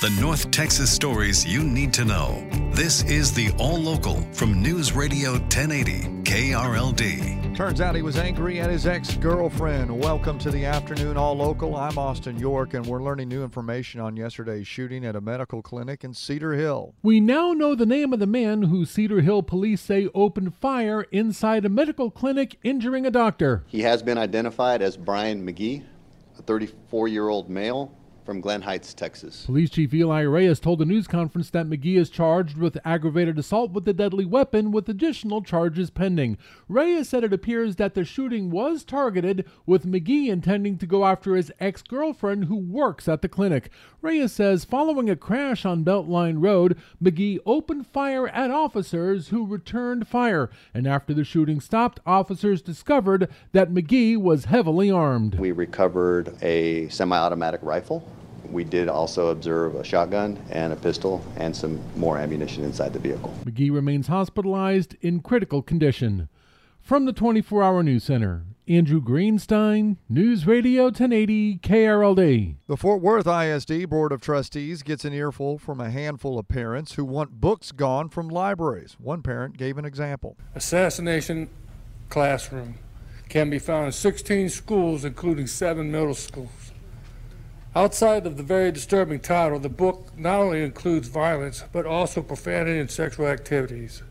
The North Texas stories you need to know. This is the All Local from News Radio 1080 KRLD. Turns out he was angry at his ex girlfriend. Welcome to the afternoon All Local. I'm Austin York, and we're learning new information on yesterday's shooting at a medical clinic in Cedar Hill. We now know the name of the man who Cedar Hill police say opened fire inside a medical clinic, injuring a doctor. He has been identified as Brian McGee, a 34 year old male from Glen Heights, Texas. Police Chief Ely Reyes told a news conference that McGee is charged with aggravated assault with a deadly weapon with additional charges pending. Reyes said it appears that the shooting was targeted with McGee intending to go after his ex-girlfriend who works at the clinic. Reyes says following a crash on Beltline Road, McGee opened fire at officers who returned fire, and after the shooting stopped, officers discovered that McGee was heavily armed. We recovered a semi-automatic rifle we did also observe a shotgun and a pistol and some more ammunition inside the vehicle. McGee remains hospitalized in critical condition. From the 24 Hour News Center, Andrew Greenstein, News Radio 1080 KRLD. The Fort Worth ISD Board of Trustees gets an earful from a handful of parents who want books gone from libraries. One parent gave an example. Assassination classroom can be found in 16 schools, including seven middle schools. Outside of the very disturbing title, the book not only includes violence, but also profanity and sexual activities.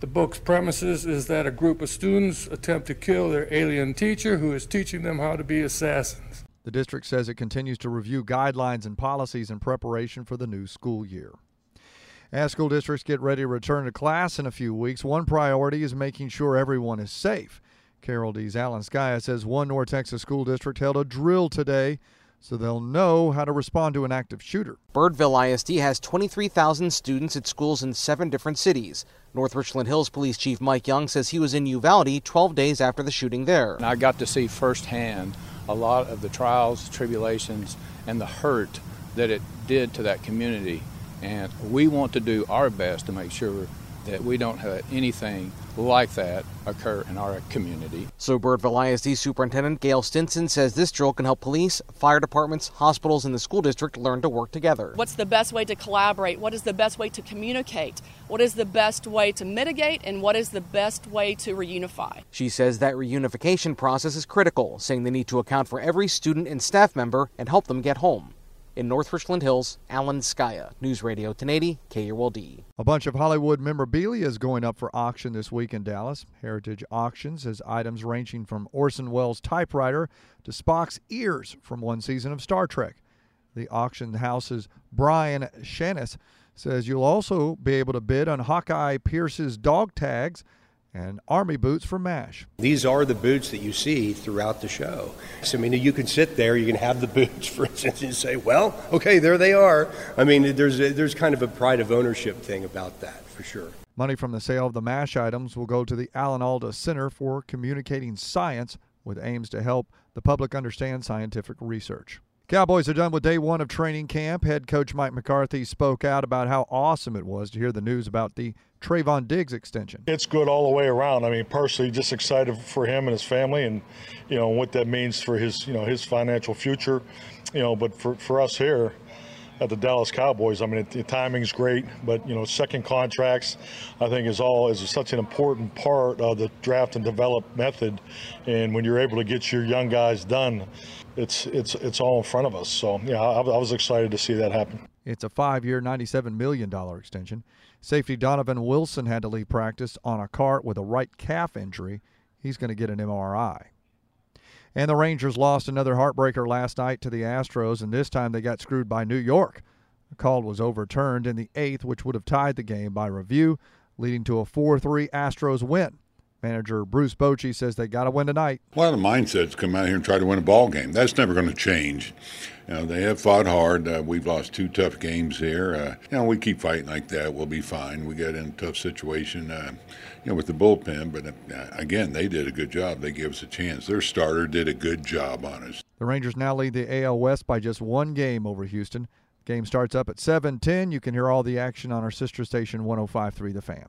The book's premises is that a group of students attempt to kill their alien teacher who is teaching them how to be assassins. The district says it continues to review guidelines and policies in preparation for the new school year. As school districts get ready to return to class in a few weeks, one priority is making sure everyone is safe. KRLD's Alan Scaia says one North Texas school district held a drill today so they'll know how to respond to an active shooter. Birdville ISD has 23,000 students at schools in seven different cities. North Richland Hills Police Chief Mike Young says he was in Uvalde 12 days after the shooting there. And I got to see firsthand a lot of the trials, tribulations, and the hurt that it did to that community. And we want to do our best to make sure that we don't have anything like that occur in our community. So, Birdville ISD Superintendent Gayle Stinson says this drill can help police, fire departments, hospitals, and the school district learn to work together. What's the best way to collaborate? What is the best way to communicate? What is the best way to mitigate? And what is the best way to reunify? She says that reunification process is critical, saying they need to account for every student and staff member and help them get home. In North Richland Hills, Alan Scaia, News Radio 1080, KRLD. A bunch of Hollywood memorabilia is going up for auction this week in Dallas. Heritage Auctions has items ranging from Orson Welles' typewriter to Spock's ears from one season of Star Trek. The auction house's Brian Chanes says you'll also be able to bid on Hawkeye Pierce's dog tags and army boots for MASH. These are the boots that you see throughout the show. So, I mean, you can sit there, you can have the boots, for instance, and say, well, okay, there they are. I mean, there's, a, there's kind of a pride of ownership thing about that, for sure. Money from the sale of the MASH items will go to the Alan Alda Center for Communicating Science, with aims to help the public understand scientific research. Cowboys are done with day one of training camp. Head coach Mike McCarthy spoke out about how awesome it was to hear the news about the Trevon Diggs extension. It's good all the way around. I mean, personally, just excited for him and his family, and you know what that means for his you know his financial future. You know, but for for us here at the Dallas Cowboys. I mean, the timing's great, but you know, second contracts, I think, is all is such an important part of the draft and develop method. And when you're able to get your young guys done, it's it's it's all in front of us. So yeah, I, I was excited to see that happen. It's a five-year, $97 million extension. Safety Donovan Wilson had to leave practice on a cart with a right calf injury. He's going to get an MRI. And the Rangers lost another heartbreaker last night to the Astros, and this time they got screwed by New York. The call was overturned in the eighth, which would have tied the game by review, leading to a 4 3 Astros win. Manager Bruce Bochy says they got to win tonight. A lot of mindsets come out here and try to win a ball game. That's never going to change. You know, they have fought hard. Uh, we've lost two tough games here. Uh, you know, we keep fighting like that. We'll be fine. We got in a tough situation, uh, you know, with the bullpen. But uh, again, they did a good job. They gave us a chance. Their starter did a good job on us. The Rangers now lead the AL West by just one game over Houston. Game starts up at 7:10. You can hear all the action on our sister station 105.3 The Fan.